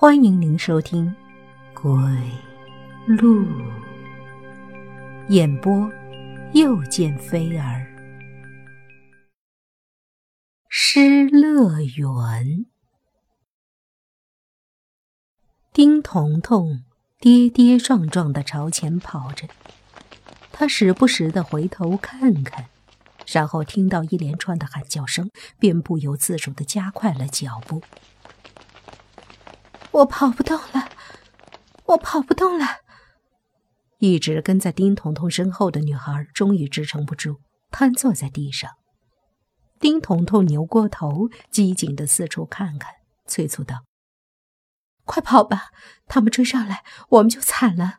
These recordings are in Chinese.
欢迎您收听《鬼路》演播，又见菲儿。失乐园，丁彤彤跌跌撞撞的朝前跑着，他时不时的回头看看，然后听到一连串的喊叫声，便不由自主的加快了脚步。我跑不动了，我跑不动了。一直跟在丁彤彤身后的女孩终于支撑不住，瘫坐在地上。丁彤彤扭过头，机警的四处看看，催促道：“快跑吧，他们追上来，我们就惨了。”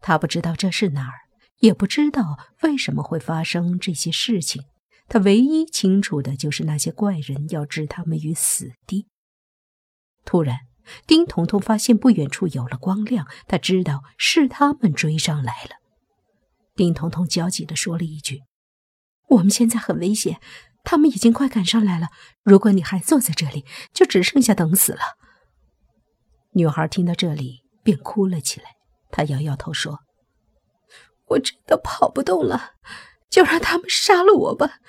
他不知道这是哪儿，也不知道为什么会发生这些事情。他唯一清楚的就是那些怪人要置他们于死地。突然，丁彤彤发现不远处有了光亮，他知道是他们追上来了。丁彤彤焦急地说了一句：“我们现在很危险，他们已经快赶上来了。如果你还坐在这里，就只剩下等死了。”女孩听到这里便哭了起来，她摇摇头说：“我真的跑不动了，就让他们杀了我吧，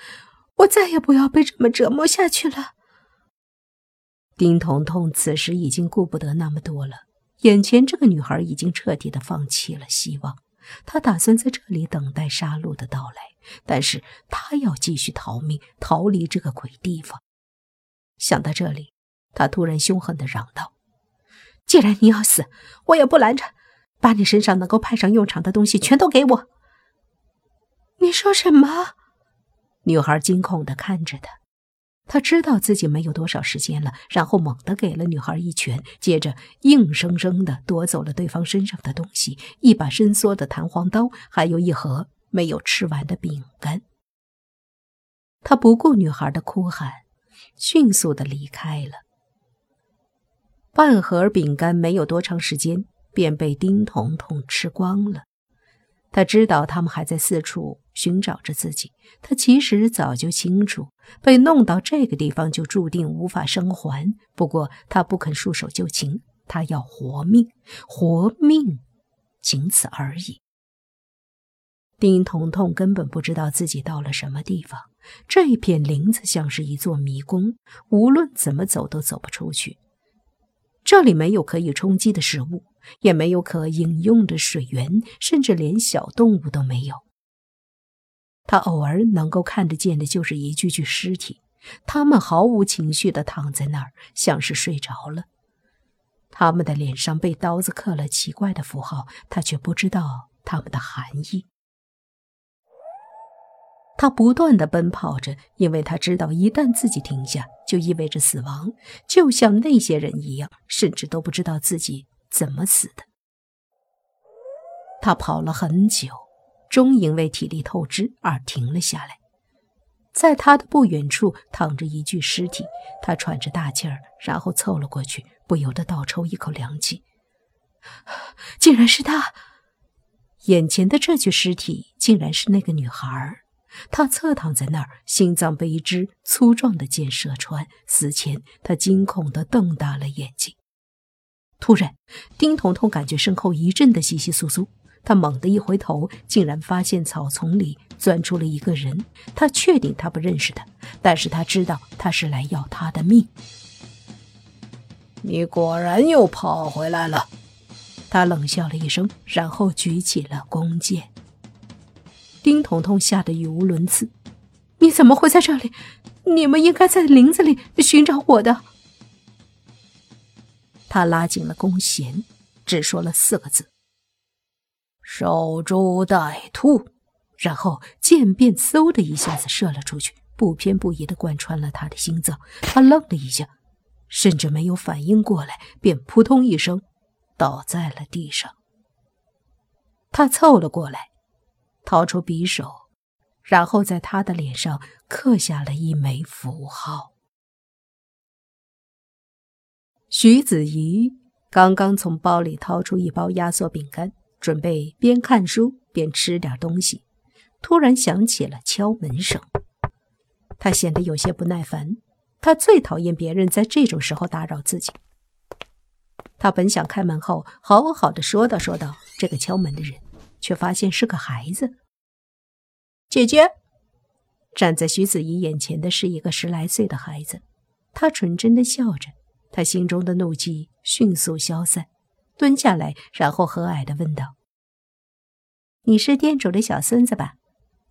我再也不要被这么折磨下去了。”丁彤彤此时已经顾不得那么多了，眼前这个女孩已经彻底的放弃了希望。她打算在这里等待杀戮的到来，但是她要继续逃命，逃离这个鬼地方。想到这里，她突然凶狠的嚷道：“既然你要死，我也不拦着，把你身上能够派上用场的东西全都给我。”你说什么？女孩惊恐的看着他。他知道自己没有多少时间了，然后猛地给了女孩一拳，接着硬生生地夺走了对方身上的东西：一把伸缩的弹簧刀，还有一盒没有吃完的饼干。他不顾女孩的哭喊，迅速地离开了。半盒饼干没有多长时间便被丁彤彤吃光了。他知道他们还在四处寻找着自己。他其实早就清楚，被弄到这个地方就注定无法生还。不过他不肯束手就擒，他要活命，活命，仅此而已。丁彤彤根本不知道自己到了什么地方。这一片林子像是一座迷宫，无论怎么走都走不出去。这里没有可以充饥的食物。也没有可饮用的水源，甚至连小动物都没有。他偶尔能够看得见的就是一具具尸体，他们毫无情绪地躺在那儿，像是睡着了。他们的脸上被刀子刻了奇怪的符号，他却不知道他们的含义。他不断地奔跑着，因为他知道，一旦自己停下，就意味着死亡，就像那些人一样，甚至都不知道自己。怎么死的？他跑了很久，终因为体力透支而停了下来。在他的不远处躺着一具尸体，他喘着大气儿，然后凑了过去，不由得倒抽一口凉气。竟然是他！眼前的这具尸体竟然是那个女孩。她侧躺在那儿，心脏被一支粗壮的箭射穿。死前，她惊恐地瞪大了眼睛。突然，丁彤彤感觉身后一阵的窸窸窣窣，他猛地一回头，竟然发现草丛里钻出了一个人。他确定他不认识他，但是他知道他是来要他的命。你果然又跑回来了，他冷笑了一声，然后举起了弓箭。丁彤彤吓得语无伦次：“你怎么会在这里？你们应该在林子里寻找我的。”他拉紧了弓弦，只说了四个字：“守株待兔。”然后箭便嗖的一下子射了出去，不偏不倚的贯穿了他的心脏。他愣了一下，甚至没有反应过来，便扑通一声倒在了地上。他凑了过来，掏出匕首，然后在他的脸上刻下了一枚符号。徐子怡刚刚从包里掏出一包压缩饼干，准备边看书边吃点东西，突然响起了敲门声。他显得有些不耐烦，他最讨厌别人在这种时候打扰自己。他本想开门后好好的说道说道这个敲门的人，却发现是个孩子。姐姐，站在徐子怡眼前的是一个十来岁的孩子，他纯真的笑着，他心中的怒气迅速消散，蹲下来，然后和蔼的问道：“你是店主的小孙子吧？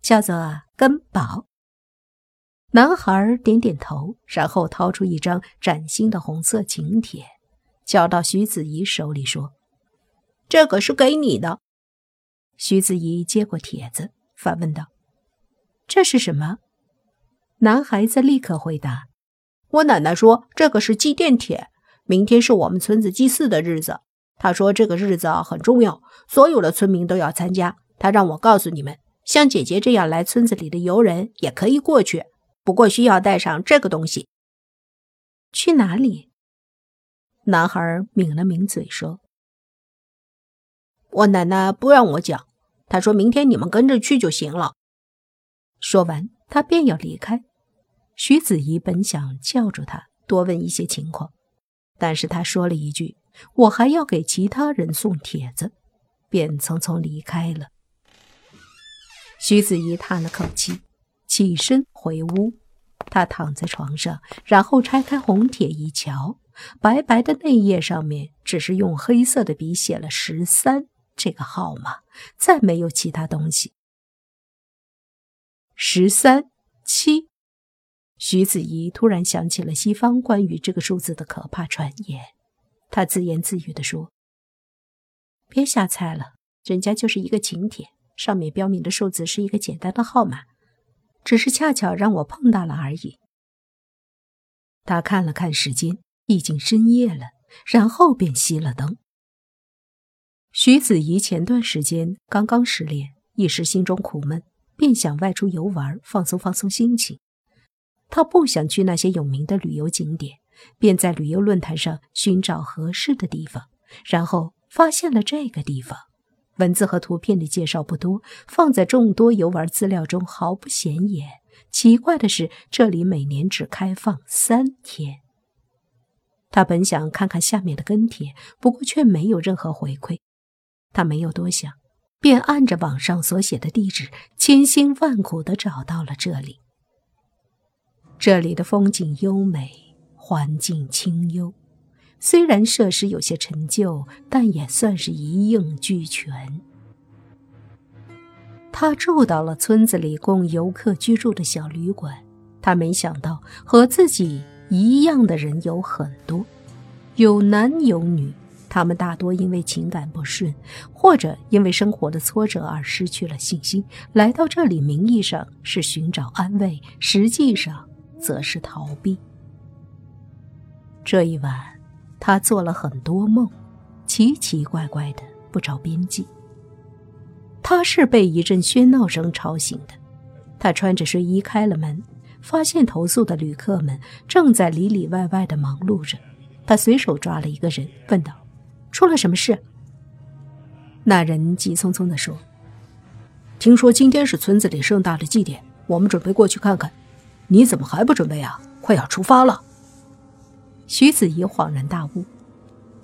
叫做根宝。”男孩点点头，然后掏出一张崭新的红色请帖，交到徐子怡手里，说：“这个是给你的。”徐子怡接过帖子，反问道。这是什么？男孩子立刻回答：“我奶奶说这个是祭奠帖，明天是我们村子祭祀的日子。她说这个日子很重要，所有的村民都要参加。她让我告诉你们，像姐姐这样来村子里的游人也可以过去，不过需要带上这个东西。”去哪里？男孩抿了抿嘴说：“我奶奶不让我讲，她说明天你们跟着去就行了。”说完，他便要离开。徐子怡本想叫住他，多问一些情况，但是他说了一句：“我还要给其他人送帖子”，便匆匆离开了。徐子怡叹了口气，起身回屋。他躺在床上，然后拆开红帖一瞧，白白的内页上面只是用黑色的笔写了“十三”这个号码，再没有其他东西。十三七，徐子怡突然想起了西方关于这个数字的可怕传言，她自言自语地说：“别瞎猜了，人家就是一个请帖，上面标明的数字是一个简单的号码，只是恰巧让我碰到了而已。”他看了看时间，已经深夜了，然后便熄了灯。徐子怡前段时间刚刚失恋，一时心中苦闷。便想外出游玩，放松放松心情。他不想去那些有名的旅游景点，便在旅游论坛上寻找合适的地方，然后发现了这个地方。文字和图片的介绍不多，放在众多游玩资料中毫不显眼。奇怪的是，这里每年只开放三天。他本想看看下面的跟帖，不过却没有任何回馈。他没有多想。便按着网上所写的地址，千辛万苦地找到了这里。这里的风景优美，环境清幽，虽然设施有些陈旧，但也算是一应俱全。他住到了村子里供游客居住的小旅馆。他没想到和自己一样的人有很多，有男有女。他们大多因为情感不顺，或者因为生活的挫折而失去了信心，来到这里，名义上是寻找安慰，实际上则是逃避。这一晚，他做了很多梦，奇奇怪怪的，不着边际。他是被一阵喧闹声吵醒的，他穿着睡衣开了门，发现投宿的旅客们正在里里外外的忙碌着。他随手抓了一个人，问道。出了什么事？那人急匆匆地说：“听说今天是村子里盛大的祭典，我们准备过去看看。你怎么还不准备啊？快要出发了。”徐子怡恍然大悟，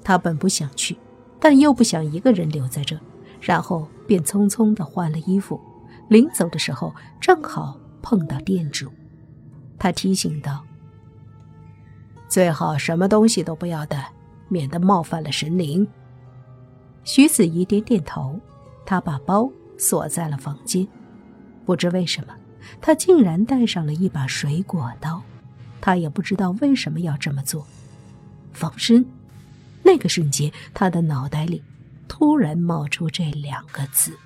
他本不想去，但又不想一个人留在这，然后便匆匆地换了衣服。临走的时候，正好碰到店主，他提醒道：“最好什么东西都不要带。”免得冒犯了神灵。徐子怡点点头，她把包锁在了房间。不知为什么，他竟然带上了一把水果刀。他也不知道为什么要这么做。防身。那个瞬间，他的脑袋里突然冒出这两个字。